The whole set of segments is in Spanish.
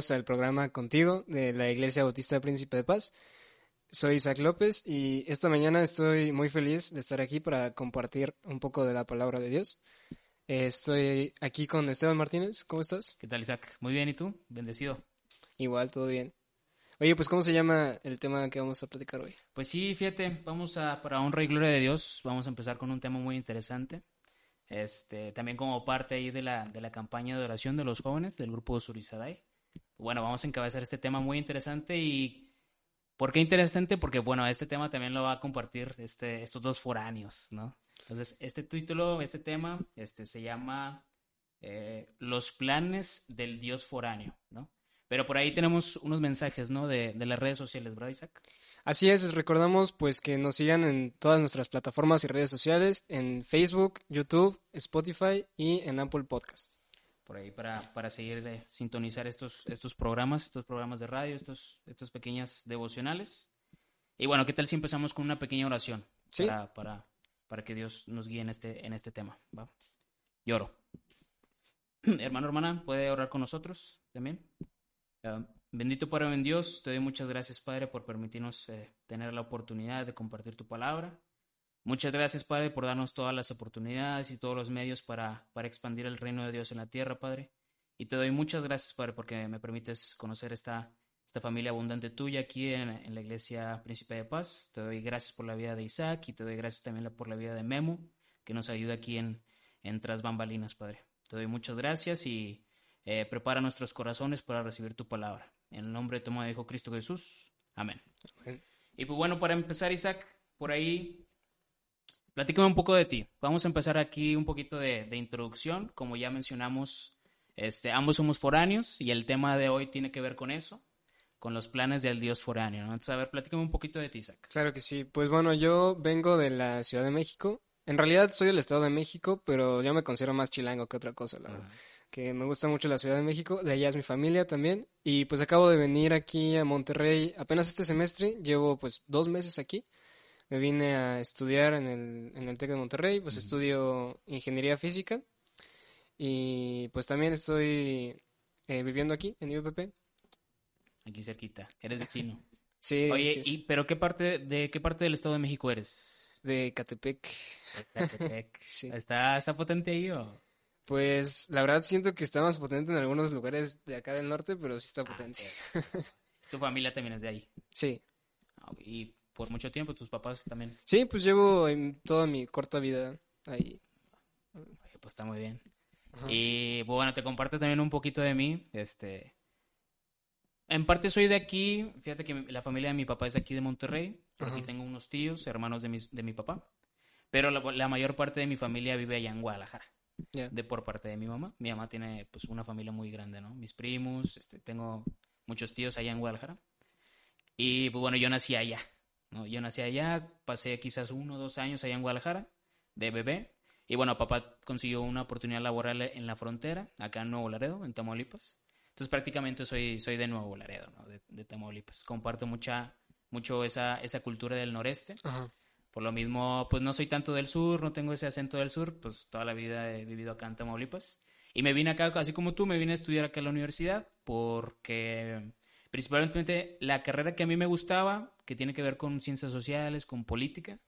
bienvenidos al programa Contigo de la Iglesia Bautista Príncipe de Paz. Soy Isaac López y esta mañana estoy muy feliz de estar aquí para compartir un poco de la palabra de Dios. Eh, Estoy aquí con Esteban Martínez, ¿cómo estás? ¿Qué tal, Isaac? Muy bien, ¿y tú? Bendecido. Igual, todo bien. Oye, pues ¿cómo se llama el tema que vamos a platicar hoy? Pues sí, fíjate, vamos a, para honra y gloria de Dios, vamos a empezar con un tema muy interesante. Este, también como parte ahí de la, de la campaña de oración de los jóvenes del grupo Surisadai. Bueno, vamos a encabezar este tema muy interesante y ¿por qué interesante? Porque bueno, este tema también lo va a compartir este, estos dos foráneos, ¿no? Entonces, este título, este tema, este se llama eh, Los planes del Dios foráneo, ¿no? Pero por ahí tenemos unos mensajes, ¿no? De, de las redes sociales, ¿verdad, Isaac? Así es, les recordamos pues que nos sigan en todas nuestras plataformas y redes sociales, en Facebook, YouTube, Spotify y en Apple Podcast. Por ahí para, para seguir eh, sintonizar estos, estos programas, estos programas de radio, estos, estos pequeñas devocionales. Y bueno, ¿qué tal si empezamos con una pequeña oración Sí. para, para, para que Dios nos guíe en este, en este tema? ¿va? Lloro. Hermano, hermana, ¿puede orar con nosotros también? Ah, bendito Padre en Dios, te doy muchas gracias, Padre, por permitirnos eh, tener la oportunidad de compartir tu palabra. Muchas gracias, Padre, por darnos todas las oportunidades y todos los medios para, para expandir el reino de Dios en la tierra, Padre. Y te doy muchas gracias, Padre, porque me permites conocer esta, esta familia abundante tuya aquí en, en la iglesia Príncipe de Paz. Te doy gracias por la vida de Isaac y te doy gracias también por la vida de Memo, que nos ayuda aquí en, en Tras Bambalinas, Padre. Te doy muchas gracias y eh, prepara nuestros corazones para recibir tu palabra. En el nombre de tu Hijo Cristo Jesús. Amén. Amén. Y pues bueno, para empezar, Isaac, por ahí, platícame un poco de ti. Vamos a empezar aquí un poquito de, de introducción. Como ya mencionamos, este, ambos somos foráneos y el tema de hoy tiene que ver con eso, con los planes del Dios foráneo. ¿no? Entonces, a ver, platícame un poquito de ti, Isaac. Claro que sí. Pues bueno, yo vengo de la Ciudad de México. En realidad soy del Estado de México, pero yo me considero más chilango que otra cosa, la verdad. Que me gusta mucho la Ciudad de México. De allá es mi familia también. Y pues acabo de venir aquí a Monterrey apenas este semestre. Llevo pues dos meses aquí. Me vine a estudiar en el, en el TEC de Monterrey. Pues estudio ingeniería física. Y pues también estoy eh, viviendo aquí en IUPP. Aquí cerquita. Eres vecino. Sí, Oye, ¿y, pero qué parte, de qué parte del Estado de México eres? de Catepec. Ecatepec. Sí. ¿Está, ¿Está potente ahí o...? Pues la verdad siento que está más potente en algunos lugares de acá del norte, pero sí está Ah, potente. Tu familia también es de ahí. Sí. Ah, Y por mucho tiempo tus papás también. Sí, pues llevo en toda mi corta vida ahí. Pues está muy bien. Ajá. Y bueno, te comparto también un poquito de mí. Este, en parte soy de aquí. Fíjate que la familia de mi papá es de aquí de Monterrey. Por aquí Ajá. tengo unos tíos, hermanos de, mis, de mi papá. Pero la, la mayor parte de mi familia vive allá en Guadalajara. Ya. De por parte de mi mamá. Mi mamá tiene pues una familia muy grande, ¿no? Mis primos, este, tengo muchos tíos allá en Guadalajara. Y pues bueno, yo nací allá. ¿No? Yo nací allá, pasé quizás uno o dos años allá en Guadalajara, de bebé. Y bueno, papá consiguió una oportunidad laboral en la frontera, acá en Nuevo Laredo, en Tamaulipas. Entonces prácticamente soy, soy de Nuevo Laredo, ¿no? de, de Tamaulipas. Comparto mucha, mucho esa, esa cultura del noreste. Ajá. Por lo mismo, pues no soy tanto del sur, no tengo ese acento del sur, pues toda la vida he vivido acá en Tamaulipas. Y me vine acá, así como tú, me vine a estudiar acá en la universidad porque principalmente la carrera que a mí me gustaba, que tiene que ver con ciencias sociales, con política,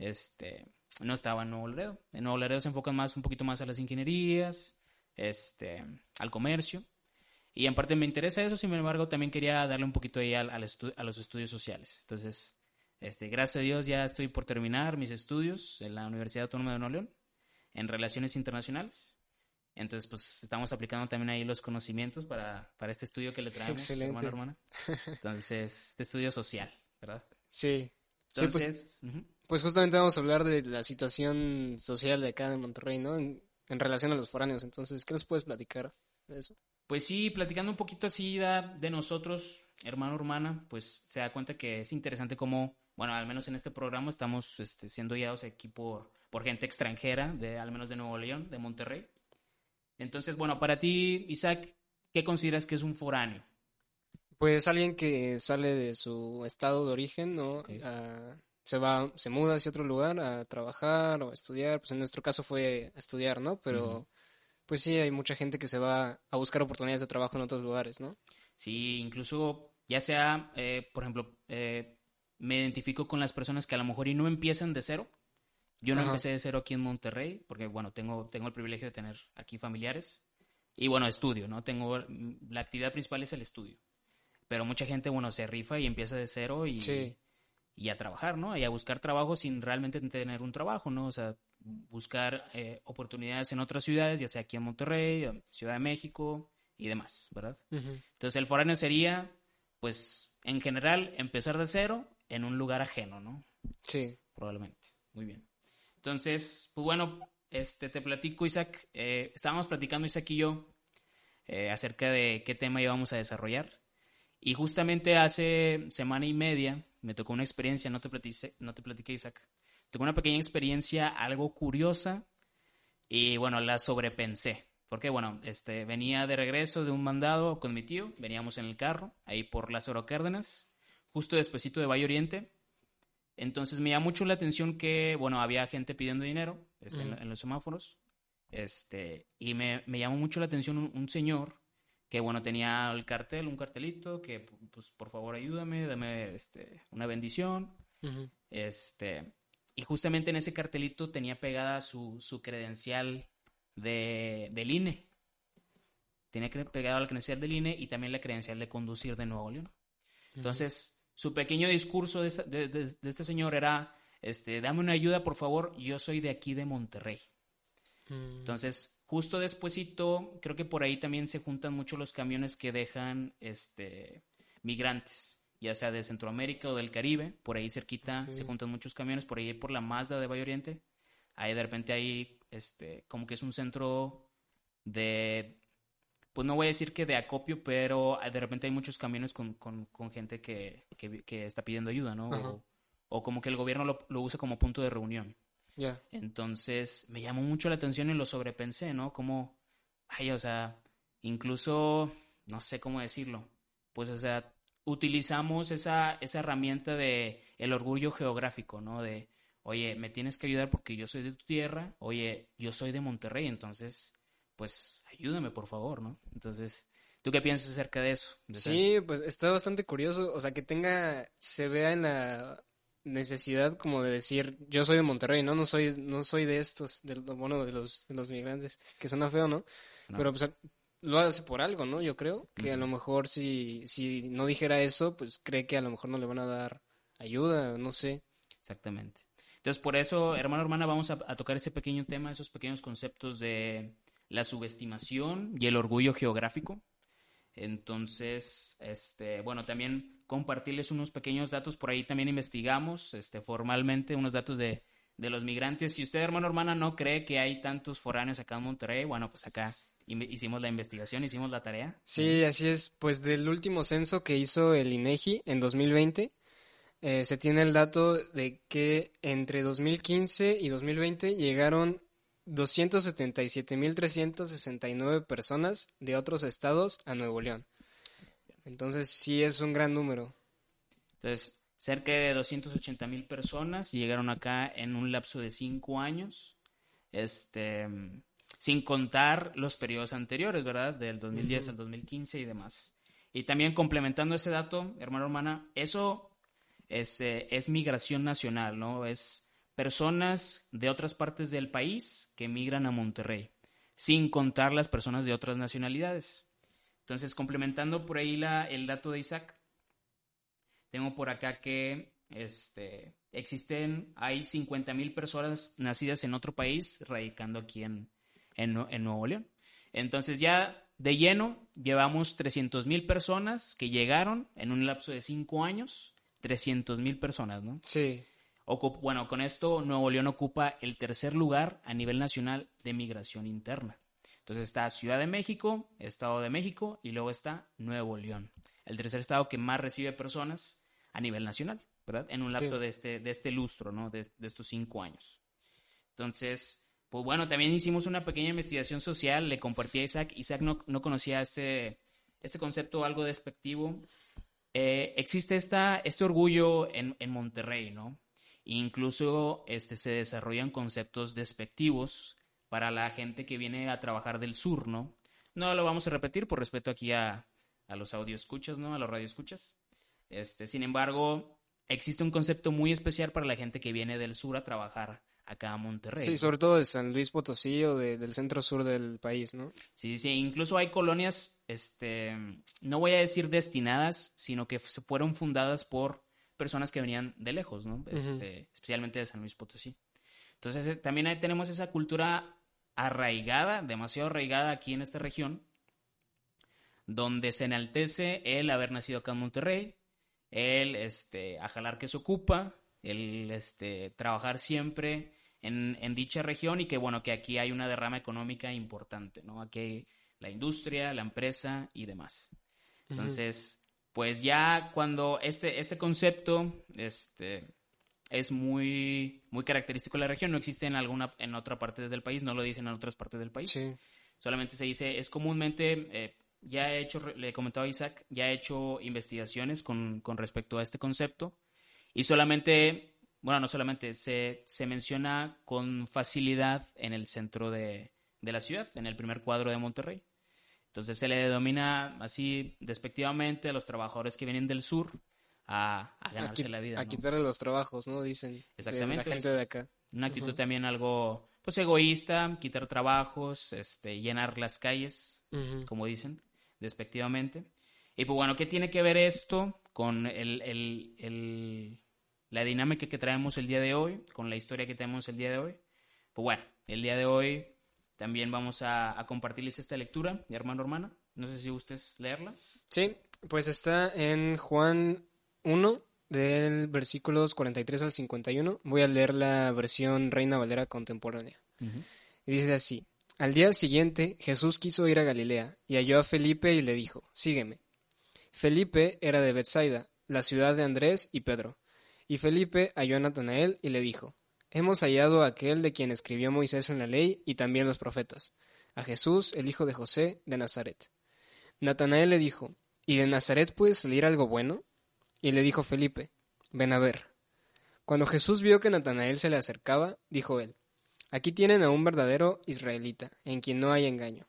este, no estaba en Nuevo Laredo. En Nuevo Laredo se enfocan más, un poquito más a las ingenierías, este, al comercio. Y en parte me interesa eso, sin embargo, también quería darle un poquito ahí al, a los estudios sociales. Entonces, este, gracias a Dios ya estoy por terminar mis estudios en la Universidad Autónoma de Nuevo León en Relaciones Internacionales. Entonces, pues estamos aplicando también ahí los conocimientos para, para este estudio que le traemos, Excelente. hermano, hermana. Entonces, este estudio social, ¿verdad? Sí. Entonces, pues, pues, justamente vamos a hablar de la situación social de acá en Monterrey, ¿no? En, en relación a los foráneos. Entonces, ¿qué nos puedes platicar de eso? Pues sí, platicando un poquito así de nosotros, hermano, hermana, pues se da cuenta que es interesante cómo, bueno, al menos en este programa estamos este, siendo guiados aquí por, por gente extranjera, de al menos de Nuevo León, de Monterrey. Entonces, bueno, para ti, Isaac, ¿qué consideras que es un foráneo? Pues alguien que sale de su estado de origen, ¿no? se va, se muda hacia otro lugar a trabajar o a estudiar. Pues en nuestro caso fue a estudiar, ¿no? Pero pues sí, hay mucha gente que se va a buscar oportunidades de trabajo en otros lugares, ¿no? Sí, incluso ya sea, eh, por ejemplo, eh, me identifico con las personas que a lo mejor y no empiezan de cero. Yo no empecé de cero aquí en Monterrey, porque bueno, tengo, tengo el privilegio de tener aquí familiares. Y bueno, estudio, ¿no? Tengo, la actividad principal es el estudio. Pero mucha gente, bueno, se rifa y empieza de cero y, y a trabajar, ¿no? Y a buscar trabajo sin realmente tener un trabajo, ¿no? O sea, buscar eh, oportunidades en otras ciudades, ya sea aquí en Monterrey, Ciudad de México y demás, ¿verdad? Entonces el foráneo sería, pues, en general, empezar de cero en un lugar ajeno, ¿no? Sí. Probablemente. Muy bien. Entonces, pues bueno, este, te platico, Isaac. Eh, estábamos platicando, Isaac y yo, eh, acerca de qué tema íbamos a desarrollar. Y justamente hace semana y media me tocó una experiencia, no te platiqué, no te platiqué Isaac, Tuve una pequeña experiencia algo curiosa y bueno, la sobrepensé. Porque bueno, este, venía de regreso de un mandado con mi tío, veníamos en el carro, ahí por las Oro Cárdenas, justo despuesito de Valle Oriente. Entonces me llamó mucho la atención que, bueno, había gente pidiendo dinero este, en, los semáforos. Este, y me, me llamó mucho la atención un, señor que, bueno, tenía el cartel, un cartelito, que, pues, por favor, ayúdame, dame este, una bendición. Este, y justamente en ese cartelito tenía pegada su, credencial de, del INE. Tenía pegada la credencial del INE y también la credencial de conducir de Nuevo León. Entonces, su pequeño discurso de, este señor era, este, dame una ayuda, por favor, yo soy de aquí de Monterrey. Mm. Entonces, justo despuesito, creo que por ahí también se juntan mucho los camiones que dejan este, migrantes ya sea de Centroamérica o del Caribe, por ahí cerquita se juntan muchos camiones, por ahí por la Mazda de Valle Oriente, ahí de repente hay, este, como que es un centro de, pues no voy a decir que de acopio, pero de repente hay muchos camiones con, con, gente que, que, está pidiendo ayuda, ¿no? O, como que el gobierno lo, lo usa como punto de reunión. Ya. Entonces me llamó mucho la atención y lo sobrepensé, ¿no? Como, ay, o sea, incluso, no sé cómo decirlo, pues, o sea, utilizamos esa, esa herramienta de el orgullo geográfico, ¿no? De, oye, me tienes que ayudar porque yo soy de tu tierra, oye, yo soy de Monterrey, entonces, pues, ayúdame, por favor, ¿no? Entonces, ¿tú qué piensas acerca de eso? sí, pues está bastante curioso, o sea, que tenga, se vea en la necesidad como de decir, yo soy de Monterrey, ¿no? No soy, no soy de estos, de, bueno, de los, de los migrantes, que suena feo, ¿no? no. Pero pues lo hace por algo, ¿no? Yo creo que a lo mejor si, si no dijera eso, pues cree que a lo mejor no le van a dar ayuda, no sé. Exactamente. Entonces, por eso, hermano, hermana, vamos a, tocar ese pequeño tema, esos pequeños conceptos de la subestimación y el orgullo geográfico. Entonces, este, bueno, también compartirles unos pequeños datos. Por ahí también investigamos este, formalmente unos datos de, de los migrantes. Si usted, hermano, hermana, no cree que hay tantos foráneos acá en Monterrey, bueno, pues acá hicimos la investigación, hicimos la tarea. Sí, así es. Pues del último censo que hizo el INEGI en 2020, eh, se tiene el dato de que entre 2015 y 2020 llegaron 277.369 personas de otros estados a Nuevo León. Entonces sí es un gran número. Entonces, cerca de 280.000 personas llegaron acá en un lapso de cinco años. Este, sin contar los periodos anteriores, ¿verdad? Del 2010 al 2015 y demás. Y también complementando ese dato, hermano, hermana, eso es, eh, es migración nacional, ¿no? Es personas de otras partes del país que migran a Monterrey, sin contar las personas de otras nacionalidades. Entonces, complementando por ahí la, el dato de Isaac, tengo por acá que este, existen, hay 50 mil personas nacidas en otro país radicando aquí en, en, Nuevo León. Entonces ya de lleno llevamos 300 mil personas que llegaron en un lapso de cinco años, 300 mil personas, ¿no? Sí. bueno, con esto Nuevo León ocupa el tercer lugar a nivel nacional de migración interna. Entonces está Ciudad de México, Estado de México y luego está Nuevo León, el tercer estado que más recibe personas a nivel nacional, ¿verdad? En un lapso de, este, de este lustro, ¿no? De, estos cinco años. Entonces, pues bueno, también hicimos una pequeña investigación social, le compartí a Isaac. Isaac no, no conocía este, este concepto algo despectivo. Eh, existe esta, este orgullo en, en Monterrey, ¿no? Incluso este, se desarrollan conceptos despectivos para la gente que viene a trabajar del sur, ¿no? No lo vamos a repetir por respeto aquí a, a los escuchas, ¿no? A los radioescuchas. Este, sin embargo, existe un concepto muy especial para la gente que viene del sur a trabajar acá a Monterrey. Sí, sobre todo de San Luis Potosí o del centro sur del país, ¿no? Sí, sí, incluso hay colonias, este, no voy a decir destinadas, sino que fueron fundadas por personas que venían de lejos, ¿no? Este, especialmente de San Luis Potosí. Entonces, eh, también tenemos esa cultura arraigada, demasiado arraigada aquí en esta región, donde se enaltece el haber nacido acá en Monterrey, el este, a jalar que se ocupa, el este, trabajar siempre en, dicha región y que bueno, que aquí hay una derrama económica importante, ¿no? Aquí hay la industria, la empresa y demás. Entonces, pues ya cuando este, este concepto este, es muy, muy característico de la región. No existe en alguna, en otra parte del país, no lo dicen en otras partes del país. Solamente se dice, es comúnmente, eh, ya he hecho, le he comentado a Isaac, ya he hecho investigaciones con, con, respecto a este concepto y solamente, bueno, no solamente, se, se menciona con facilidad en el centro de, de la ciudad, en el primer cuadro de Monterrey. Entonces se le denomina así despectivamente a los trabajadores que vienen del sur, a, ganarse la vida. A quitarle los trabajos, ¿no? Dicen. Exactamente. la gente de acá. Una actitud también algo, pues egoísta, quitar trabajos, este, llenar las calles, como dicen, despectivamente. Y pues bueno, ¿qué tiene que ver esto con el, el, el, la dinámica que traemos el día de hoy, con la historia que tenemos el día de hoy? Pues bueno, el día de hoy también vamos a, a compartirles esta lectura, hermano hermana. No sé si gustes leerla. Sí, pues está en Juan 1 del versículos 43 al 51. Voy a leer la versión Reina Valera contemporánea. Y dice así, al día siguiente Jesús quiso ir a Galilea y halló a Felipe y le dijo, sígueme. Felipe era de Bethsaida, la ciudad de Andrés y Pedro. Y Felipe halló a Natanael y le dijo, hemos hallado a aquel de quien escribió Moisés en la ley y también los profetas, a Jesús, el hijo de José, de Nazaret. Natanael le dijo, ¿y de Nazaret puede salir algo bueno? Y le dijo Felipe, ven a ver. Cuando Jesús vio que Natanael se le acercaba, dijo él, Aquí tienen a un verdadero israelita, en quien no hay engaño.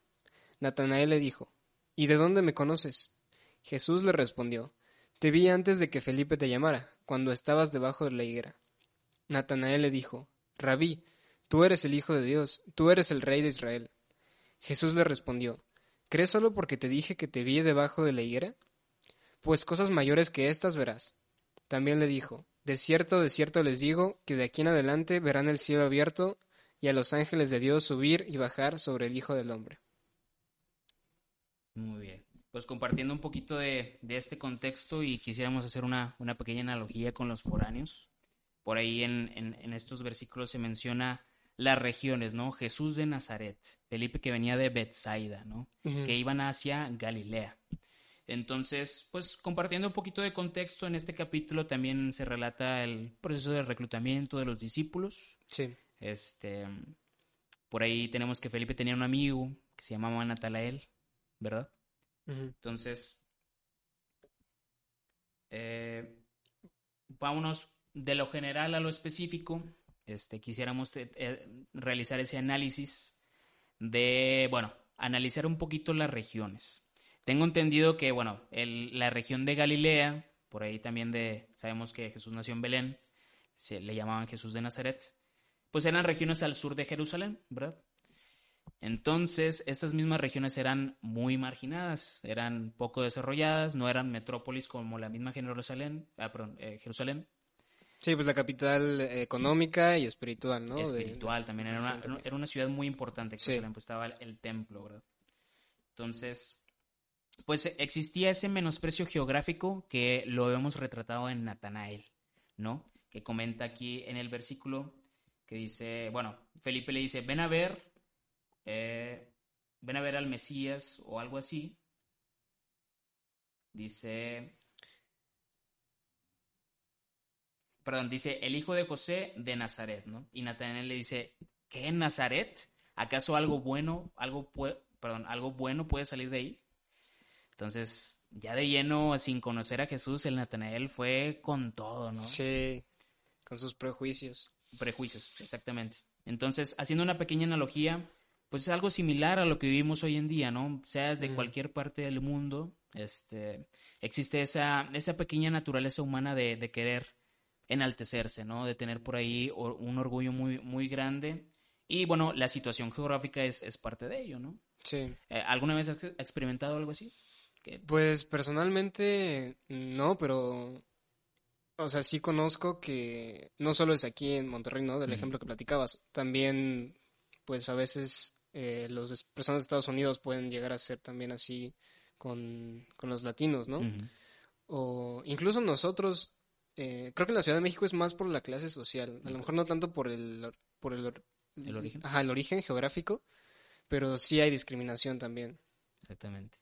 Natanael le dijo, ¿Y de dónde me conoces? Jesús le respondió, Te vi antes de que Felipe te llamara, cuando estabas debajo de la higuera. Natanael le dijo, Rabí, tú eres el Hijo de Dios, tú eres el Rey de Israel. Jesús le respondió, ¿Crees solo porque te dije que te vi debajo de la higuera? Pues cosas mayores que estas verás. También le dijo, De cierto, de cierto les digo, que de aquí en adelante verán el cielo abierto y a los ángeles de Dios subir y bajar sobre el Hijo del Hombre. Muy bien. Pues compartiendo un poquito de, este contexto y quisiéramos hacer una, pequeña analogía con los foráneos. Por ahí en, estos versículos se menciona las regiones, ¿no? Jesús de Nazaret, Felipe que venía de Bethsaida, ¿no? Que iban hacia Galilea. Entonces, pues compartiendo un poquito de contexto, en este capítulo también se relata el proceso de reclutamiento de los discípulos. Sí. Este, por ahí tenemos que Felipe tenía un amigo que se llamaba Natalael, ¿verdad? Entonces, eh, vámonos de lo general a lo específico. Este, quisiéramos eh, realizar ese análisis de, bueno, analizar un poquito las regiones. Tengo entendido que, bueno, la región de Galilea, por ahí también de, sabemos que Jesús nació en Belén, se le llamaban Jesús de Nazaret. pues eran regiones al sur de Jerusalén, ¿verdad? Entonces, estas mismas regiones eran muy marginadas, eran poco desarrolladas, no eran metrópolis como la misma Jerusalén, ah, perdón, eh, Jerusalén. Sí, pues la capital económica y espiritual, ¿no? Espiritual también, era una, era una, ciudad muy importante, Jerusalén, pues estaba el templo, ¿verdad? Entonces, pues existía ese menosprecio geográfico que lo vemos retratado en Natanael, ¿no? Que comenta aquí en el versículo que dice, bueno, Felipe le dice, ven a ver eh, ven a ver al Mesías o algo así. Dice, perdón, dice el hijo de José de Nazaret, ¿no? Y Natanael le dice, ¿qué en Nazaret? ¿Acaso algo bueno, algo, perdón, algo bueno puede salir de ahí? Entonces, ya de lleno, sin conocer a Jesús, el Natanael fue con todo, ¿no? Sí, con sus prejuicios. Prejuicios, exactamente. Entonces, haciendo una pequeña analogía, pues es algo similar a lo que vivimos hoy en día, ¿no? Seas de cualquier parte del mundo, este, existe esa, esa pequeña naturaleza humana de, de querer enaltecerse, ¿no? De tener por ahí un orgullo muy, muy grande. Y bueno, la situación geográfica es, es parte de ello, ¿no? Sí. Eh, ¿Alguna vez has experimentado algo así? Pues personalmente no, pero o sea, sí conozco que no solo es aquí en Monterrey, ¿no? Del ejemplo que platicabas, también pues a veces eh, los personas de Estados Unidos pueden llegar a ser también así con, los latinos, ¿no? O incluso nosotros, eh, creo que en la Ciudad de México es más por la clase social, a lo mejor no tanto por el, por el, ¿El origen. Ajá, el origen geográfico, pero sí hay discriminación también. Exactamente.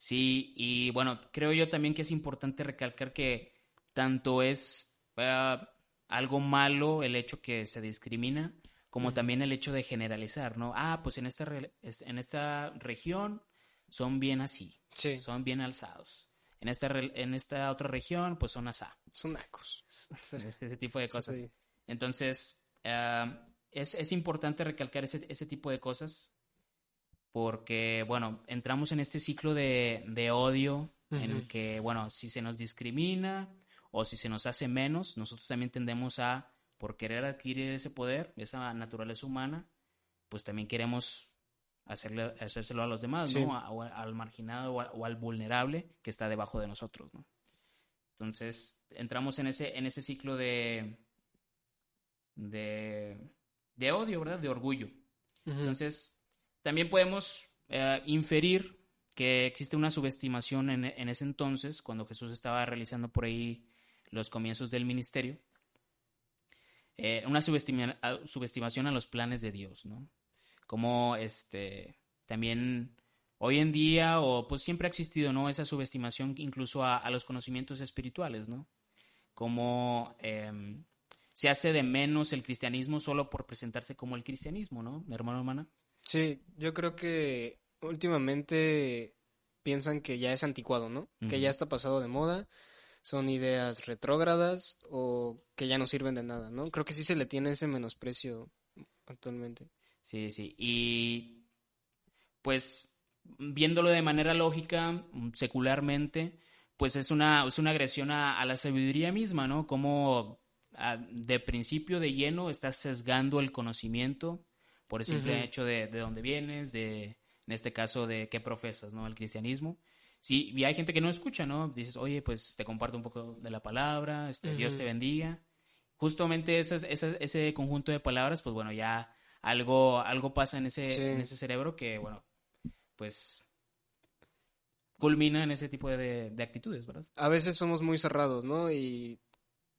Sí, y bueno, creo yo también que es importante recalcar que tanto es eh, algo malo el hecho que se discrimina, como también el hecho de generalizar, ¿no? Ah, pues en esta, en esta región son bien así, sí. son bien alzados. En esta, en esta otra región, pues son asá. Son nacos. ese tipo de cosas. Entonces, ah, es, es, importante recalcar ese, ese, tipo de cosas porque, bueno, entramos en este ciclo de, de odio en el que, bueno, si se nos discrimina o si se nos hace menos, nosotros también tendemos a por querer adquirir ese poder, esa naturaleza humana, pues también queremos hacerle, hacérselo a los demás, ¿no? al marginado o, al vulnerable que está debajo de nosotros, ¿no? Entonces, entramos en ese, en ese ciclo de, de, de odio, ¿verdad? De orgullo. Entonces, también podemos eh, inferir que existe una subestimación en, ese entonces, cuando Jesús estaba realizando por ahí los comienzos del ministerio, eh, una subestimación a los planes de Dios, ¿no? Como este, también hoy en día, o pues siempre ha existido, ¿no? Esa subestimación incluso a, los conocimientos espirituales, ¿no? Como em, se hace de menos el cristianismo solo por presentarse como el cristianismo, ¿no? Hermano, hermana. Sí, yo creo que últimamente piensan que ya es anticuado, ¿no? Que ya está pasado de moda son ideas retrógradas o que ya no sirven de nada, ¿no? Creo que sí se le tiene ese menosprecio actualmente. Sí, sí. Y pues viéndolo de manera lógica, secularmente, pues es una, es una agresión a, la sabiduría misma, ¿no? Como de principio de lleno estás sesgando el conocimiento por el simple hecho de, de dónde vienes, de, en este caso, de qué profesas, ¿no? El cristianismo. Sí, y hay gente que no escucha, ¿no? Dices, oye, pues te comparto un poco de la palabra, este, Dios te bendiga. Justamente ese, ese, ese conjunto de palabras, pues bueno, ya algo, algo pasa en ese, en ese cerebro que, bueno, pues culmina en ese tipo de, de, actitudes, ¿verdad? A veces somos muy cerrados, ¿no? Y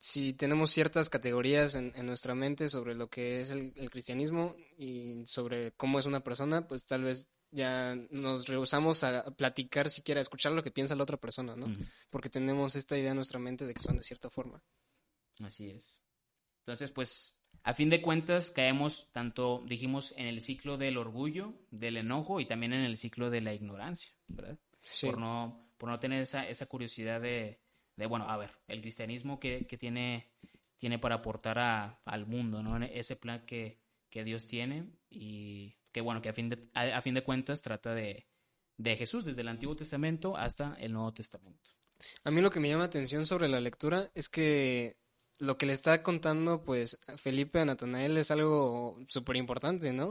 si tenemos ciertas categorías en, en nuestra mente sobre lo que es el, el, cristianismo y sobre cómo es una persona, pues tal vez ya nos rehusamos a platicar siquiera, a escuchar lo que piensa la otra persona, ¿no? Porque tenemos esta idea en nuestra mente de que son de cierta forma. Así es. Entonces, pues, a fin de cuentas, caemos tanto, dijimos, en el ciclo del orgullo, del enojo y también en el ciclo de la ignorancia, ¿verdad? Sí. Por no, por no tener esa, esa curiosidad de, de, bueno, a ver, el cristianismo que, que tiene, tiene para aportar a, al mundo, ¿no? Ese plan que, que Dios tiene y que bueno, que a fin de, a, fin de cuentas trata de, de Jesús desde el Antiguo Testamento hasta el Nuevo Testamento. A mí lo que me llama la atención sobre la lectura es que lo que le está contando, pues, Felipe a Natanael es algo súper importante, ¿no?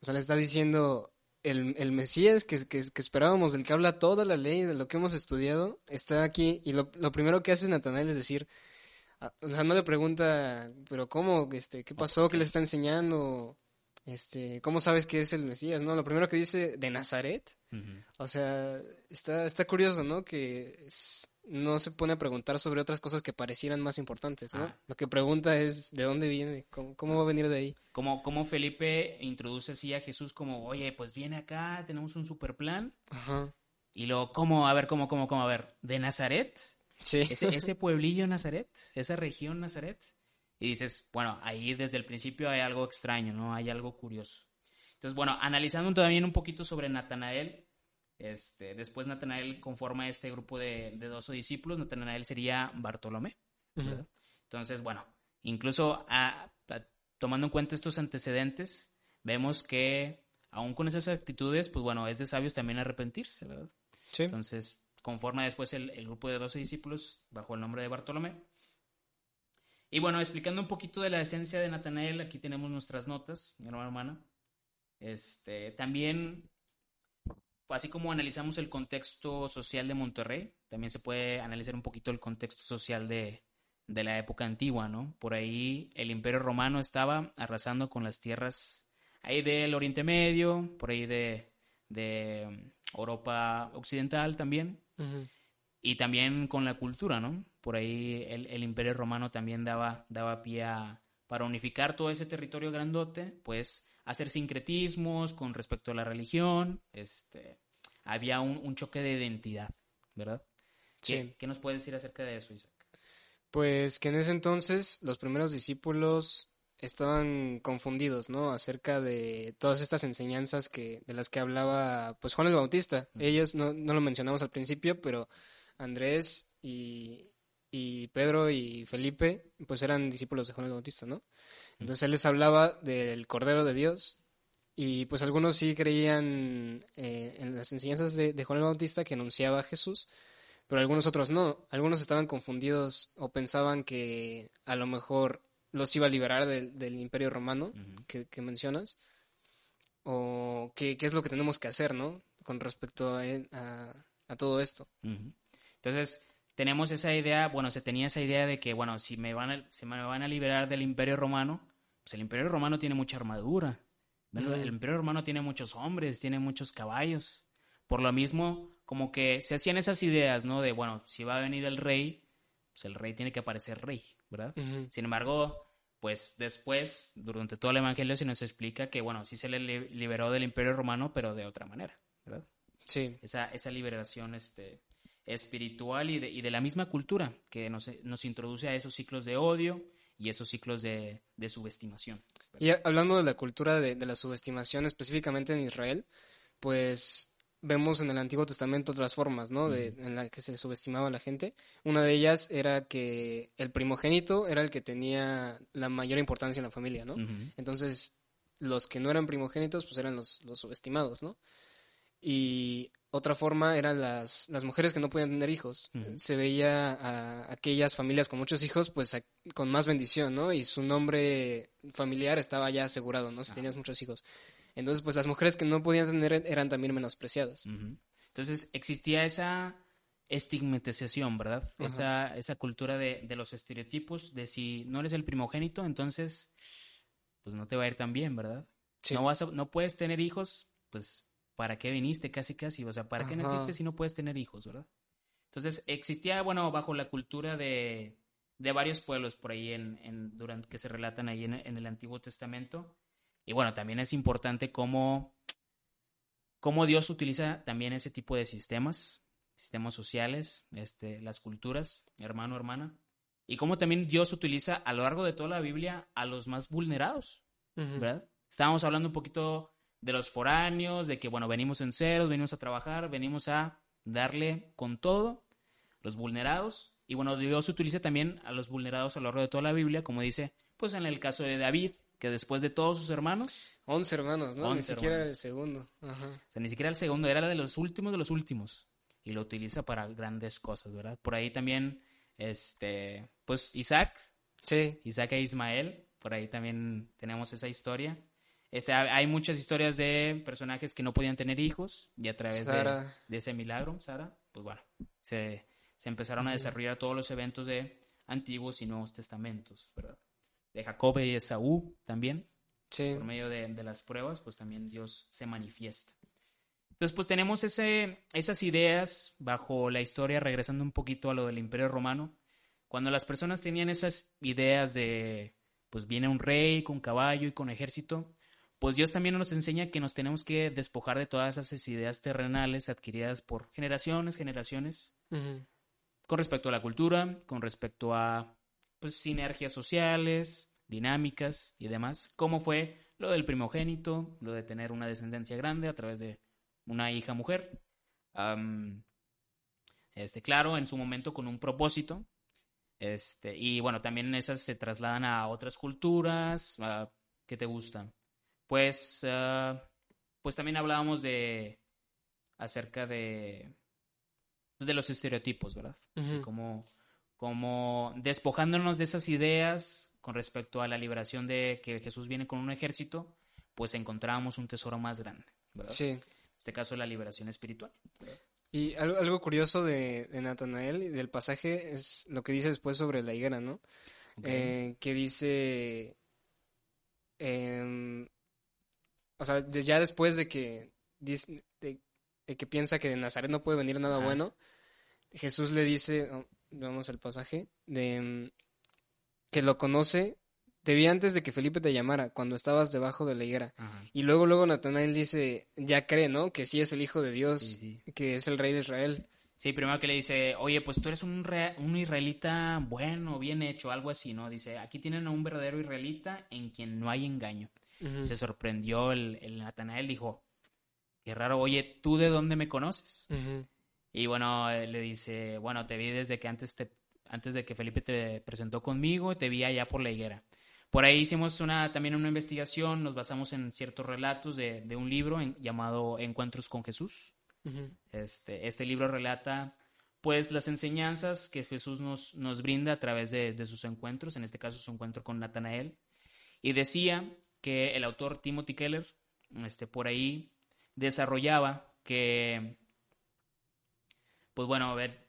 O sea, le está diciendo, el, el Mesías que, que, esperábamos, el que habla toda la ley, de lo que hemos estudiado, está aquí. Y lo, lo primero que hace Natanael es decir, ah, o sea, no le pregunta, pero ¿cómo? Este, ¿Qué pasó? ¿Qué le está enseñando? Este, ¿cómo sabes que es el Mesías? No, lo primero que dice, ¿de Nazaret? O sea, está, está curioso, ¿no? Que no se pone a preguntar sobre otras cosas que parecieran más importantes, ¿no? Ah. Lo que pregunta es, ¿de dónde viene? ¿Cómo, va a venir de ahí? Como, como Felipe introduce así a Jesús como, oye, pues viene acá, tenemos un super plan. Ajá. Y luego, ¿cómo? A ver, ¿cómo, cómo, cómo? A ver, ¿de Nazaret? Sí. ¿Ese, ese pueblillo Nazaret? ¿Esa región Nazaret? Y dices, bueno, ahí desde el principio hay algo extraño, ¿no? Hay algo curioso. Entonces, bueno, analizando también un poquito sobre Natanael, este, después Natanael conforma este grupo de, de 12 discípulos, Natanael sería Bartolomé. Entonces, bueno, incluso tomando en cuenta estos antecedentes, vemos que aún con esas actitudes, pues bueno, es de sabios también arrepentirse, ¿verdad? Sí. Entonces, conforma después el, el grupo de 12 discípulos bajo el nombre de Bartolomé. Y bueno, explicando un poquito de la esencia de Natanael, aquí tenemos nuestras notas, mi hermana. Este, también, así como analizamos el contexto social de Monterrey, también se puede analizar un poquito el contexto social de, de la época antigua, ¿no? Por ahí el Imperio Romano estaba arrasando con las tierras ahí del Oriente Medio, por ahí de, de Europa Occidental también y también con la cultura, ¿no? Por ahí el, Imperio Romano también daba, daba pie a, para unificar todo ese territorio grandote, pues hacer sincretismos con respecto a la religión, este, había un, choque de identidad, ¿verdad? ¿Qué, ¿Qué nos puedes decir acerca de eso, Isaac? Pues que en ese entonces los primeros discípulos estaban confundidos, ¿no? Acerca de todas estas enseñanzas que, de las que hablaba, pues Juan el Bautista. Ellos no, no lo mencionamos al principio, pero Andrés y, Pedro y Felipe, pues eran discípulos de Juan el Bautista, ¿no? Entonces él les hablaba del Cordero de Dios y pues algunos sí creían eh, en las enseñanzas de, Juan el Bautista que anunciaba a Jesús, pero algunos otros no. Algunos estaban confundidos o pensaban que a lo mejor los iba a liberar del imperio romano que, mencionas, o qué, es lo que tenemos que hacer, ¿no? Con respecto a, a, todo esto. Entonces, tenemos esa idea, bueno, se tenía esa idea de que, bueno, si me van a, se me van a liberar del Imperio Romano, pues el Imperio Romano tiene mucha armadura. El Imperio Romano tiene muchos hombres, tiene muchos caballos. Por lo mismo, como que se hacían esas ideas, ¿no? De, bueno, si va a venir el rey, pues el rey tiene que aparecer rey, ¿verdad? Sin embargo, pues después, durante todo el Evangelio, se nos explica que, bueno, sí se le liberó del Imperio Romano, pero de otra manera, ¿verdad? Sí. Esa, esa liberación, este, espiritual y de, y de la misma cultura que nos, nos, introduce a esos ciclos de odio y esos ciclos de, de subestimación. Y hablando de la cultura de, de, la subestimación específicamente en Israel, pues vemos en el Antiguo Testamento otras formas, ¿no? De, en la que se subestimaba a la gente. Una de ellas era que el primogénito era el que tenía la mayor importancia en la familia, ¿no? Entonces, los que no eran primogénitos, pues eran los, los subestimados, ¿no? Y otra forma eran las, las mujeres que no podían tener hijos. Se veía a aquellas familias con muchos hijos, pues con más bendición, ¿no? Y su nombre familiar estaba ya asegurado, ¿no? Si tenías muchos hijos. Entonces, pues las mujeres que no podían tener eran también menospreciadas. Entonces, existía esa estigmatización, ¿verdad? Esa, esa cultura de, de, los estereotipos, de si no eres el primogénito, entonces, pues no te va a ir tan bien, ¿verdad? No, vas no puedes tener hijos, pues ¿para qué viniste? Casi, casi. O sea, ¿para qué naciste si no puedes tener hijos, verdad? Entonces, existía, bueno, bajo la cultura de, de varios pueblos por ahí en, en, durante, que se relatan ahí en, en, el Antiguo Testamento. Y bueno, también es importante cómo, cómo Dios utiliza también ese tipo de sistemas, sistemas sociales, este, las culturas, hermano, hermana. Y cómo también Dios utiliza a lo largo de toda la Biblia a los más vulnerados, ¿verdad? Estábamos hablando un poquito de los foráneos, de que, bueno, venimos en ceros, venimos a trabajar, venimos a darle con todo, los vulnerados. Y bueno, Dios utiliza también a los vulnerados a lo largo de toda la Biblia, como dice, pues en el caso de David, que después de todos sus hermanos. Once hermanos, ¿no? ni siquiera el segundo. O sea, ni siquiera el segundo, era de los últimos de los últimos. Y lo utiliza para grandes cosas, ¿verdad? Por ahí también, este, pues Isaac, Sí. Isaac e Ismael, por ahí también tenemos esa historia. Este, hay muchas historias de personajes que no podían tener hijos y a través de, de, ese milagro, Sara, pues bueno, se, se empezaron a desarrollar todos los eventos de antiguos y nuevos testamentos, ¿verdad? De Jacob y Esaú también. Sí. Por medio de, de, las pruebas, pues también Dios se manifiesta. Entonces, pues tenemos ese, esas ideas bajo la historia, regresando un poquito a lo del Imperio Romano. Cuando las personas tenían esas ideas de, pues viene un rey con caballo y con ejército, pues Dios también nos enseña que nos tenemos que despojar de todas esas ideas terrenales adquiridas por generaciones, generaciones, con respecto a la cultura, con respecto a pues, sinergias sociales, dinámicas y demás, como fue lo del primogénito, lo de tener una descendencia grande a través de una hija mujer. este, claro, en su momento con un propósito. Este, y bueno, también esas se trasladan a otras culturas que te gustan. Pues, ah, pues también hablábamos de acerca de de los estereotipos, ¿verdad? como, como despojándonos de esas ideas con respecto a la liberación de que Jesús viene con un ejército, pues encontramos un tesoro más grande, ¿verdad? Sí. En este caso, la liberación espiritual. Y algo, algo curioso de, de, Natanael y del pasaje es lo que dice después sobre la higuera, ¿no? Eh, que dice, em, o sea, ya después de que, dice, que piensa que de Nazaret no puede venir nada bueno, Jesús le dice, oh, vamos al pasaje, de mm, que lo conoce, te vi antes de que Felipe te llamara, cuando estabas debajo de la higuera. Y luego, luego Natanael dice, ya cree, ¿no? Que sí es el Hijo de Dios, que es el Rey de Israel. Sí, primero que le dice, oye, pues tú eres un, un israelita bueno, bien hecho, algo así, ¿no? Dice, aquí tienen a un verdadero israelita en quien no hay engaño. Se sorprendió el, el Natanael, dijo, qué raro, oye, ¿tú de dónde me conoces? Y bueno, le dice, bueno, te vi desde que antes, te, antes de que Felipe te presentó conmigo, te vi allá por la higuera. Por ahí hicimos una, también una investigación, nos basamos en ciertos relatos de, de un libro llamado Encuentros con Jesús. este, este libro relata pues las enseñanzas que Jesús nos, nos brinda a través de, de, sus encuentros, en este caso su encuentro con Natanael. Y decía que el autor Timothy Keller, este, por ahí desarrollaba que, pues bueno, a ver.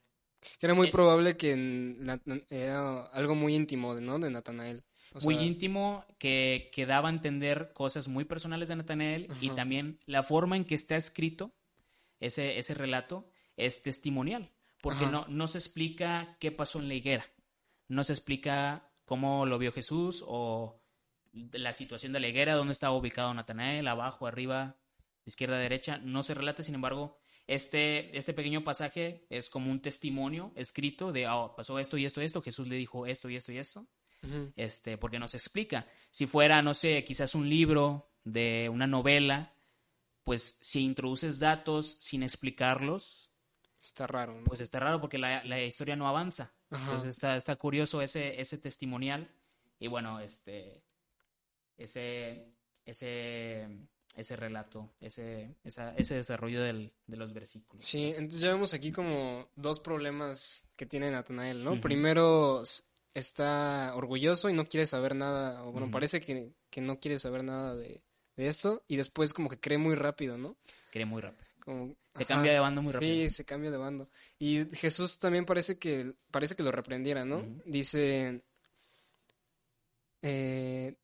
Era muy eh, probable que era algo muy íntimo, ¿no? De Natanael. muy íntimo, que, que, daba a entender cosas muy personales de Natanael y también la forma en que está escrito ese, ese relato es testimonial, porque no, no se explica qué pasó en la higuera, no se explica cómo lo vio Jesús o la situación de la higuera, dónde estaba ubicado Natanael, abajo, arriba, izquierda, derecha, no se relata, sin embargo, este, este pequeño pasaje es como un testimonio escrito de, oh, pasó esto y esto y esto, Jesús le dijo esto y esto y esto, este, porque nos explica. Si fuera, no sé, quizás un libro de una novela, pues si introduces datos sin explicarlos, está raro. Pues está raro porque la, la historia no avanza. Entonces está, está curioso ese, ese testimonial y bueno, este, ese, ese ese relato, ese, ese desarrollo del, de los versículos. Sí, entonces ya vemos aquí como dos problemas que tiene Natanael, ¿no? Primero está orgulloso y no quiere saber nada, o bueno, parece que, no quiere saber nada de, esto, y después como que cree muy rápido, ¿no? Cree muy rápido. se cambia de bando muy rápido. Sí, se cambia de bando. Y Jesús también parece que, parece que lo reprendiera, ¿no? Dice... Eh,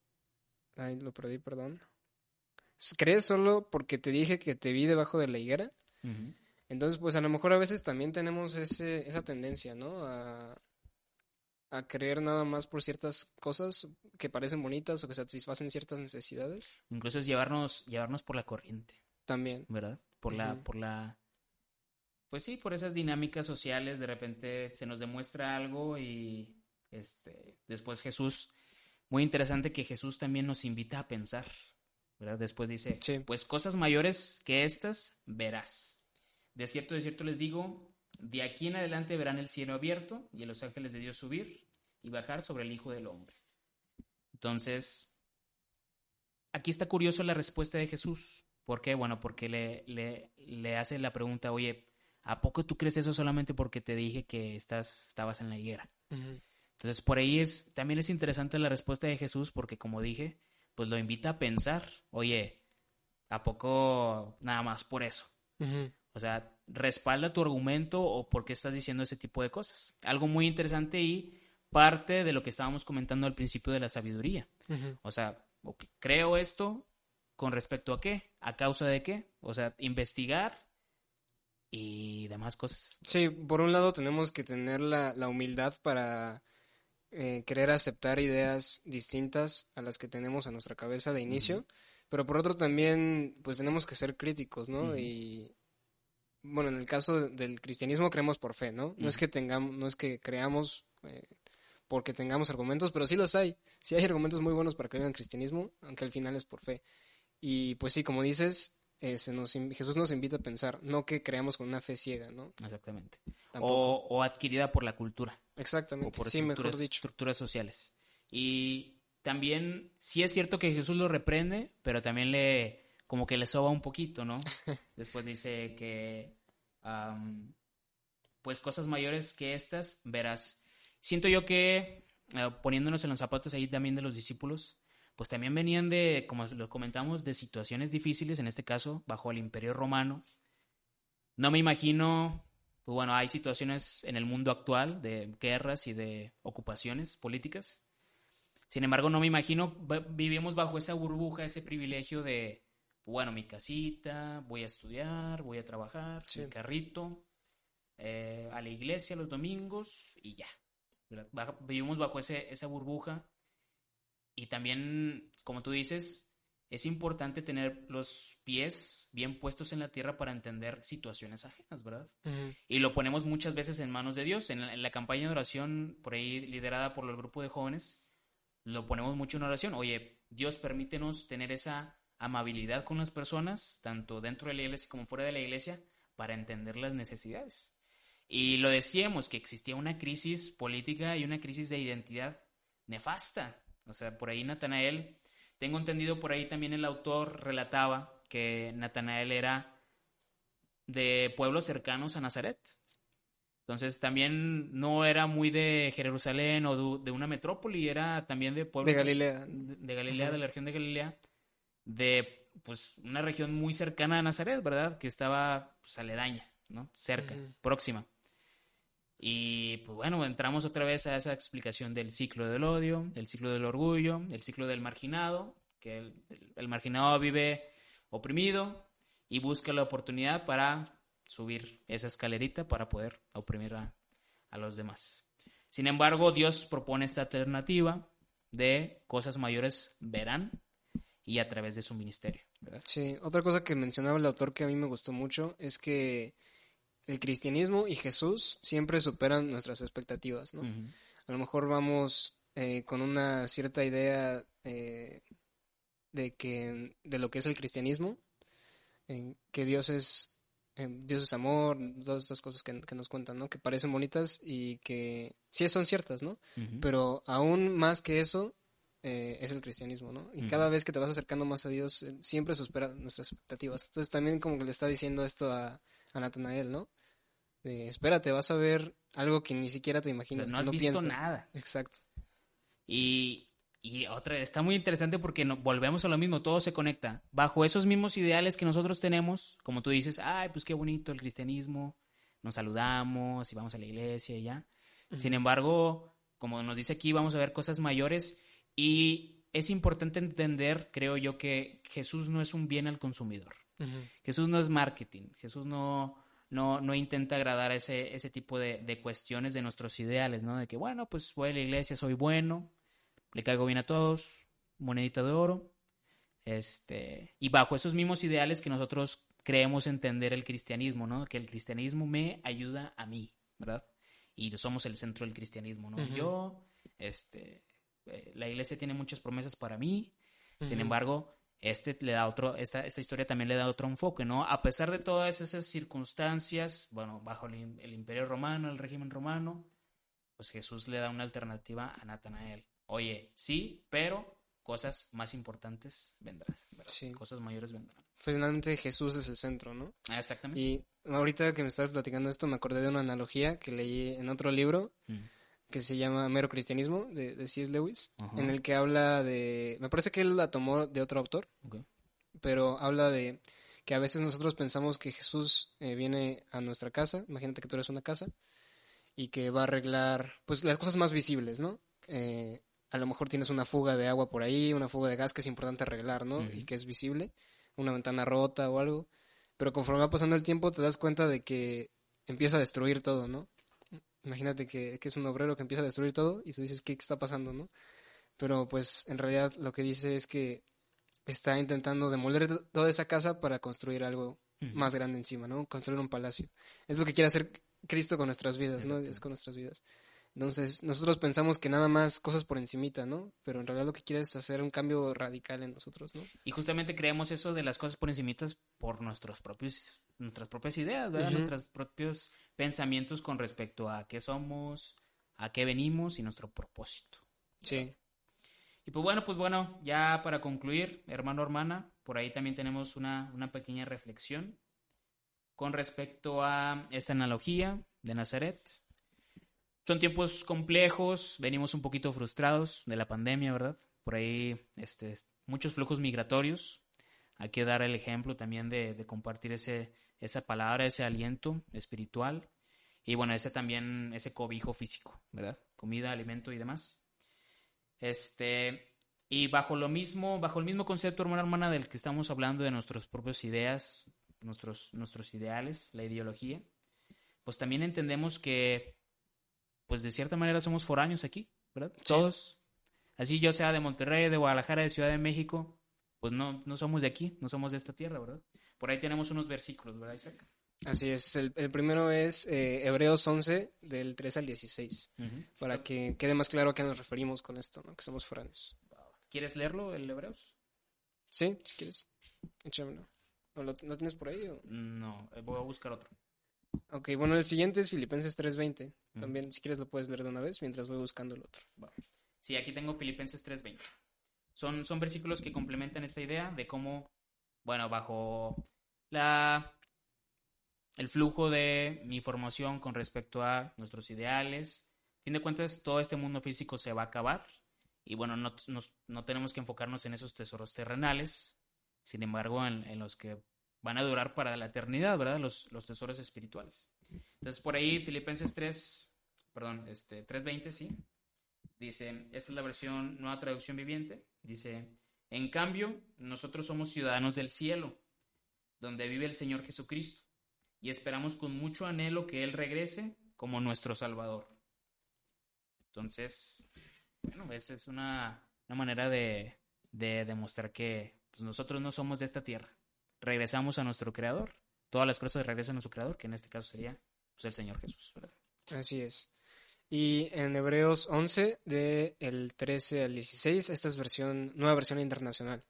ay, lo perdí, perdón. ¿Crees solo porque te dije que te vi debajo de la higuera? Entonces, pues a lo mejor a veces también tenemos ese, esa tendencia, ¿no? A, a creer nada más por ciertas cosas que parecen bonitas o que satisfacen ciertas necesidades. Incluso es llevarnos, llevarnos por la corriente. También. ¿Verdad? Por la, por la. Pues sí, por esas dinámicas sociales, de repente se nos demuestra algo y este después Jesús. Muy interesante que Jesús también nos invita a pensar. Después dice, pues cosas mayores que estas verás. De cierto, de cierto les digo, de aquí en adelante verán el cielo abierto y a los ángeles de Dios subir y bajar sobre el Hijo del Hombre. Entonces, aquí está curioso la respuesta de Jesús. ¿Por qué? Bueno, porque le, le, le hace la pregunta, oye, ¿a poco tú crees eso solamente porque te dije que estás, estabas en la higuera? Entonces, por ahí es, también es interesante la respuesta de Jesús porque, como dije, pues lo invita a pensar, oye, ¿a poco nada más por eso? O sea, respalda tu argumento o por qué estás diciendo ese tipo de cosas. Algo muy interesante y parte de lo que estábamos comentando al principio de la sabiduría. O sea, creo esto con respecto a qué, a causa de qué, o sea, investigar y demás cosas. Sí, por un lado tenemos que tener la, la humildad para eh, querer aceptar ideas distintas a las que tenemos a nuestra cabeza de inicio, pero por otro también, pues tenemos que ser críticos, ¿no? Y bueno, en el caso del cristianismo creemos por fe, ¿no? No es que tengamos, no es que creamos eh, porque tengamos argumentos, pero sí los hay. Sí hay argumentos muy buenos para creer en el cristianismo, aunque al final es por fe. Y pues sí, como dices, eh, nos, Jesús nos invita a pensar, no que creamos con una fe ciega, ¿no? Exactamente. O, adquirida por la cultura. Exactamente. O por sí, mejor dicho. estructuras sociales. Y también, sí es cierto que Jesús lo reprende, pero también le, como que le soba un poquito, ¿no? Después dice que, pues cosas mayores que estas verás. Siento yo que, eh, poniéndonos en los zapatos ahí también de los discípulos, pues también venían de, como lo comentamos, de situaciones difíciles, en este caso, bajo el imperio romano. No me imagino, pues bueno, hay situaciones en el mundo actual de guerras y de ocupaciones políticas. Sin embargo, no me imagino, vivimos bajo esa burbuja, ese privilegio de, bueno, mi casita, voy a estudiar, voy a trabajar, mi carrito, eh, a la iglesia los domingos y ya. vivimos bajo ese, esa burbuja y también, como tú dices, es importante tener los pies bien puestos en la tierra para entender situaciones ajenas, ¿verdad? Y lo ponemos muchas veces en manos de Dios. En la, campaña de oración, por ahí liderada por el grupo de jóvenes, lo ponemos mucho en oración. Oye, Dios permítenos tener esa amabilidad con las personas, tanto dentro de la iglesia como fuera de la iglesia, para entender las necesidades. Y lo decíamos, que existía una crisis política y una crisis de identidad nefasta o sea, por ahí Natanael, tengo entendido por ahí también el autor relataba que Natanael era de pueblos cercanos a Nazaret. Entonces también no era muy de Jerusalén o de una metrópoli, era también de pueblos de Galilea, de, Galilea, de la región de Galilea, de pues una región muy cercana a Nazaret, ¿verdad? Que estaba pues, aledaña, ¿no? Cerca, próxima. Y pues bueno, entramos otra vez a esa explicación del ciclo del odio, del ciclo del orgullo, el ciclo del marginado, que el, marginado vive oprimido y busca la oportunidad para subir esa escalerita para poder oprimir a, los demás. Sin embargo, Dios propone esta alternativa de cosas mayores verán y a través de su ministerio. Sí, otra cosa que mencionaba el autor que a mí me gustó mucho es que el cristianismo y Jesús siempre superan nuestras expectativas, ¿no? A lo mejor vamos eh, con una cierta idea eh, de que de lo que es el cristianismo, en que Dios es Dios es amor, todas estas cosas que, nos cuentan, ¿no? Que parecen bonitas y que sí son ciertas, ¿no? Pero aún más que eso eh, es el cristianismo, ¿no? Y cada vez que te vas acercando más a Dios, siempre supera nuestras expectativas. Entonces también como que le está diciendo esto a, a Natanael, ¿no? De, espérate, vas a ver algo que ni siquiera te imaginas. no has visto nada. Exacto. Y, y otra, está muy interesante porque volvemos a lo mismo, todo se conecta. Bajo esos mismos ideales que nosotros tenemos, como tú dices, ay, pues qué bonito el cristianismo, nos saludamos y vamos a la iglesia y ya. Sin embargo, como nos dice aquí, vamos a ver cosas mayores y es importante entender, creo yo, que Jesús no es un bien al consumidor. Jesús no es marketing, Jesús no, no, no intenta agradar ese, ese tipo de, cuestiones de nuestros ideales, ¿no? De que, bueno, pues voy a la iglesia, soy bueno, le caigo bien a todos, monedita de oro, este, y bajo esos mismos ideales que nosotros creemos entender el cristianismo, ¿no? Que el cristianismo me ayuda a mí, ¿verdad? Y somos el centro del cristianismo, ¿no? Yo, este, eh, la iglesia tiene muchas promesas para mí, sin embargo, este le da otro, esta, esta historia también le da otro enfoque, ¿no? A pesar de todas esas circunstancias, bueno, bajo el, el, imperio romano, el régimen romano, pues Jesús le da una alternativa a Natanael. Oye, sí, pero cosas más importantes vendrán, sí. cosas mayores vendrán. Finalmente Jesús es el centro, ¿no? Ah, exactamente. Y ahorita que me estabas platicando esto, me acordé de una analogía que leí en otro libro, que se llama Mero Cristianismo, de, de C.S. Lewis, en el que habla de... Me parece que él la tomó de otro autor, pero habla de que a veces nosotros pensamos que Jesús eh, viene a nuestra casa, imagínate que tú eres una casa, y que va a arreglar pues las cosas más visibles, ¿no? Eh, a lo mejor tienes una fuga de agua por ahí, una fuga de gas que es importante arreglar, ¿no? Y que es visible, una ventana rota o algo. Pero conforme va pasando el tiempo te das cuenta de que empieza a destruir todo, ¿no? Imagínate que, que es un obrero que empieza a destruir todo y tú dices, ¿qué está pasando, no? Pero pues en realidad lo que dice es que está intentando demoler toda esa casa para construir algo más grande encima, ¿no? Construir un palacio. Es lo que quiere hacer Cristo con nuestras vidas, ¿no? Es con nuestras vidas. Entonces, nosotros pensamos que nada más cosas por encimita, ¿no? Pero en realidad lo que quiere es hacer un cambio radical en nosotros, ¿no? Y justamente creemos eso de las cosas por encimitas por nuestros propios, nuestras propias ideas, ¿verdad? Nuestros propios pensamientos con respecto a qué somos, a qué venimos y nuestro propósito. Sí. Y pues bueno, pues bueno, ya para concluir, hermano, hermana, por ahí también tenemos una, una pequeña reflexión con respecto a esta analogía de Nazaret son tiempos complejos, venimos un poquito frustrados de la pandemia, ¿verdad? Por ahí este, muchos flujos migratorios. Hay que dar el ejemplo también de, compartir ese, esa palabra, ese aliento espiritual. Y bueno, ese también, ese cobijo físico, ¿verdad? Comida, alimento y demás. Este, y bajo lo mismo, bajo el mismo concepto, hermana hermana, del que estamos hablando de nuestras propias ideas, nuestros, nuestros ideales, la ideología, pues también entendemos que pues de cierta manera somos foráneos aquí, ¿verdad? Todos. Así yo sea de Monterrey, de Guadalajara, de Ciudad de México, pues no, no somos de aquí, no somos de esta tierra, ¿verdad? Por ahí tenemos unos versículos, ¿verdad, Isaac? Así es, el, primero es eh, Hebreos 11, del 3 al 16, para que quede más claro a qué nos referimos con esto, ¿no? Que somos foráneos. ¿Quieres leerlo, el Hebreos? Sí, si quieres, échamelo. ¿Lo, tienes por ahí? No, eh, voy a buscar otro. Ok, bueno, el siguiente es Filipenses 3.20. También, si quieres, lo puedes leer de una vez mientras voy buscando el otro. Sí, aquí tengo Filipenses 3.20. Son, son versículos que complementan esta idea de cómo, bueno, bajo la, el flujo de mi formación con respecto a nuestros ideales, fin de cuentas, todo este mundo físico se va a acabar. Y bueno, no, no tenemos que enfocarnos en esos tesoros terrenales, sin embargo, en, en los que van a durar para la eternidad, ¿verdad? Los, los tesoros espirituales. Entonces, por ahí, Filipenses 3, perdón, este, 3.20, ¿sí? Dice, esta es la versión, nueva traducción viviente, dice, en cambio, nosotros somos ciudadanos del cielo, donde vive el Señor Jesucristo, y esperamos con mucho anhelo que Él regrese como nuestro Salvador. Entonces, bueno, esa es una, una manera de, de demostrar que pues, nosotros no somos de esta tierra regresamos a nuestro creador. Todas las cosas regresan a su creador, que en este caso sería pues, el Señor Jesús. Así es. Y en Hebreos 11, del el 13 al 16, esta es versión, nueva versión internacional.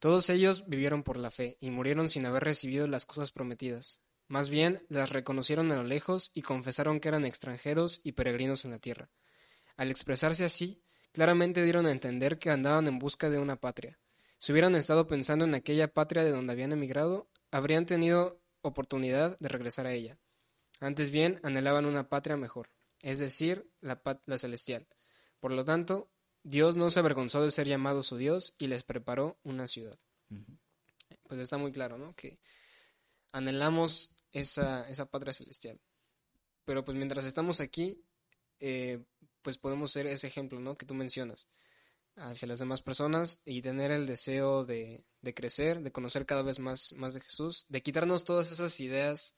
Todos ellos vivieron por la fe y murieron sin haber recibido las cosas prometidas. Más bien, las reconocieron a lo lejos y confesaron que eran extranjeros y peregrinos en la tierra. Al expresarse así, claramente dieron a entender que andaban en busca de una patria. Si hubieran estado pensando en aquella patria de donde habían emigrado, habrían tenido oportunidad de regresar a ella. Antes bien, anhelaban una patria mejor, es decir, la, la celestial. Por lo tanto, Dios no se avergonzó de ser llamado su Dios y les preparó una ciudad. Pues está muy claro, ¿no? Que anhelamos esa, esa patria celestial. Pero pues mientras estamos aquí, eh, pues podemos ser ese ejemplo, ¿no? Que tú mencionas hacia las demás personas y tener el deseo de, de crecer, de conocer cada vez más, más de Jesús, de quitarnos todas esas ideas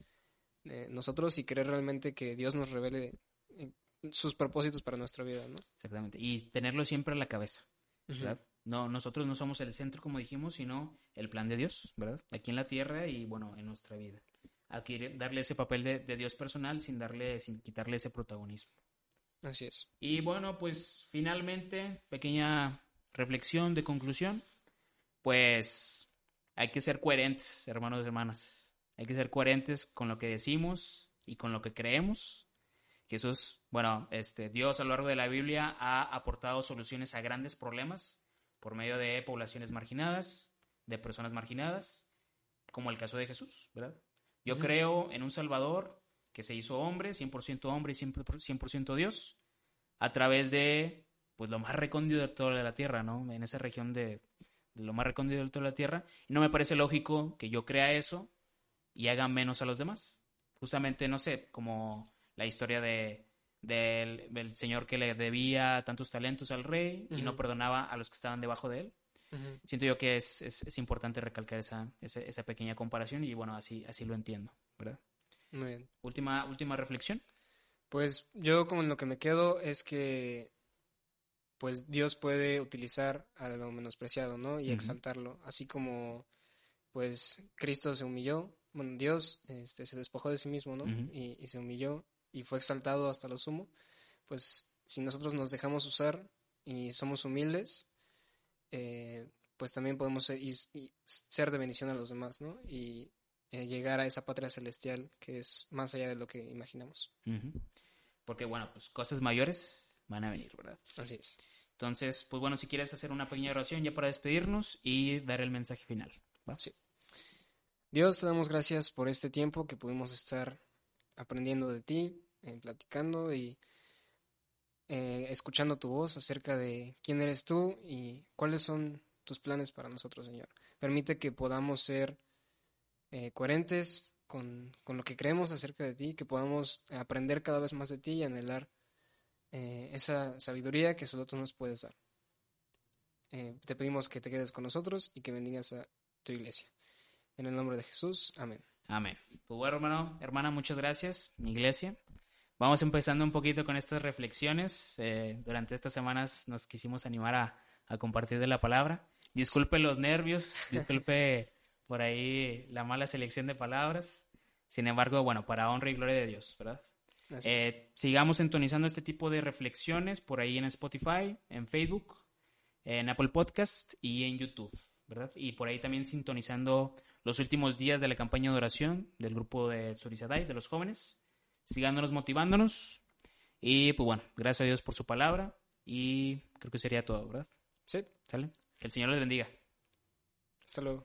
de nosotros y querer realmente que Dios nos revele sus propósitos para nuestra vida, ¿no? Exactamente. Y tenerlo siempre en la cabeza, ¿verdad? No, nosotros no somos el centro, como dijimos, sino el plan de Dios, ¿verdad? Aquí en la tierra y, bueno, en nuestra vida. Aquí darle ese papel de, de Dios personal sin darle, sin quitarle ese protagonismo. Así es. Y bueno, pues finalmente, pequeña reflexión de conclusión, pues hay que ser coherentes, hermanos y hermanas. Hay que ser coherentes con lo que decimos y con lo que creemos. Jesús, bueno, este, Dios a lo largo de la Biblia ha aportado soluciones a grandes problemas por medio de poblaciones marginadas, de personas marginadas, como el caso de Jesús, ¿verdad? Yo creo en un Salvador que se hizo hombre, 100% hombre y 100%, Dios, a través de pues lo más recóndito de toda la tierra, ¿no? En esa región de, de lo más recóndito de toda la tierra. Y no me parece lógico que yo crea eso y haga menos a los demás. Justamente, no sé, como la historia de, del, del señor que le debía tantos talentos al rey y no perdonaba a los que estaban debajo de él. Siento yo que es, es, es importante recalcar esa, esa, esa pequeña comparación y bueno, así, así lo entiendo, ¿verdad? Muy bien. Última, última reflexión. Pues yo como en lo que me quedo es que pues Dios puede utilizar a lo menospreciado, ¿no? Y exaltarlo, así como pues Cristo se humilló, bueno, Dios este, se despojó de sí mismo, ¿no? Y se humilló y fue exaltado hasta lo sumo, pues si nosotros nos dejamos usar y somos humildes, eh, pues también podemos ser, y- y ser de bendición a los demás, ¿no? Y eh, llegar a esa patria celestial que es más allá de lo que imaginamos. Porque bueno, pues cosas mayores van a venir, ¿verdad? Así es. Entonces, pues bueno, si quieres hacer una pequeña oración ya para despedirnos y dar el mensaje final. ¿va? Sí. Dios, te damos gracias por este tiempo que pudimos estar aprendiendo de ti, platicando y eh, escuchando tu voz acerca de quién eres tú y cuáles son tus planes para nosotros, Señor. Permite que podamos ser eh, coherentes con, con lo que creemos acerca de ti, que podamos aprender cada vez más de ti y anhelar eh, esa sabiduría que solo tú nos puedes dar. Te pedimos que te quedes con nosotros y que bendigas a tu iglesia. En el nombre de Jesús, amén. Amén. Pues bueno, hermano, hermana, muchas gracias, mi iglesia. Vamos empezando un poquito con estas reflexiones. Eh, durante estas semanas nos quisimos animar a, a compartir de la palabra. Disculpe los nervios, disculpe por ahí la mala selección de palabras. Sin embargo, bueno, para honra y gloria de Dios, ¿verdad? Eh, sigamos sintonizando este tipo de reflexiones por ahí en Spotify, en Facebook, en Apple Podcast y en YouTube, ¿verdad? Y por ahí también sintonizando los últimos días de la campaña de oración del grupo de Surizadai, de los jóvenes. Sigándonos motivándonos. Y pues bueno, gracias a Dios por su palabra. Y creo que sería todo, ¿verdad? Sí, ¿Sale? Que el Señor les bendiga. hasta luego.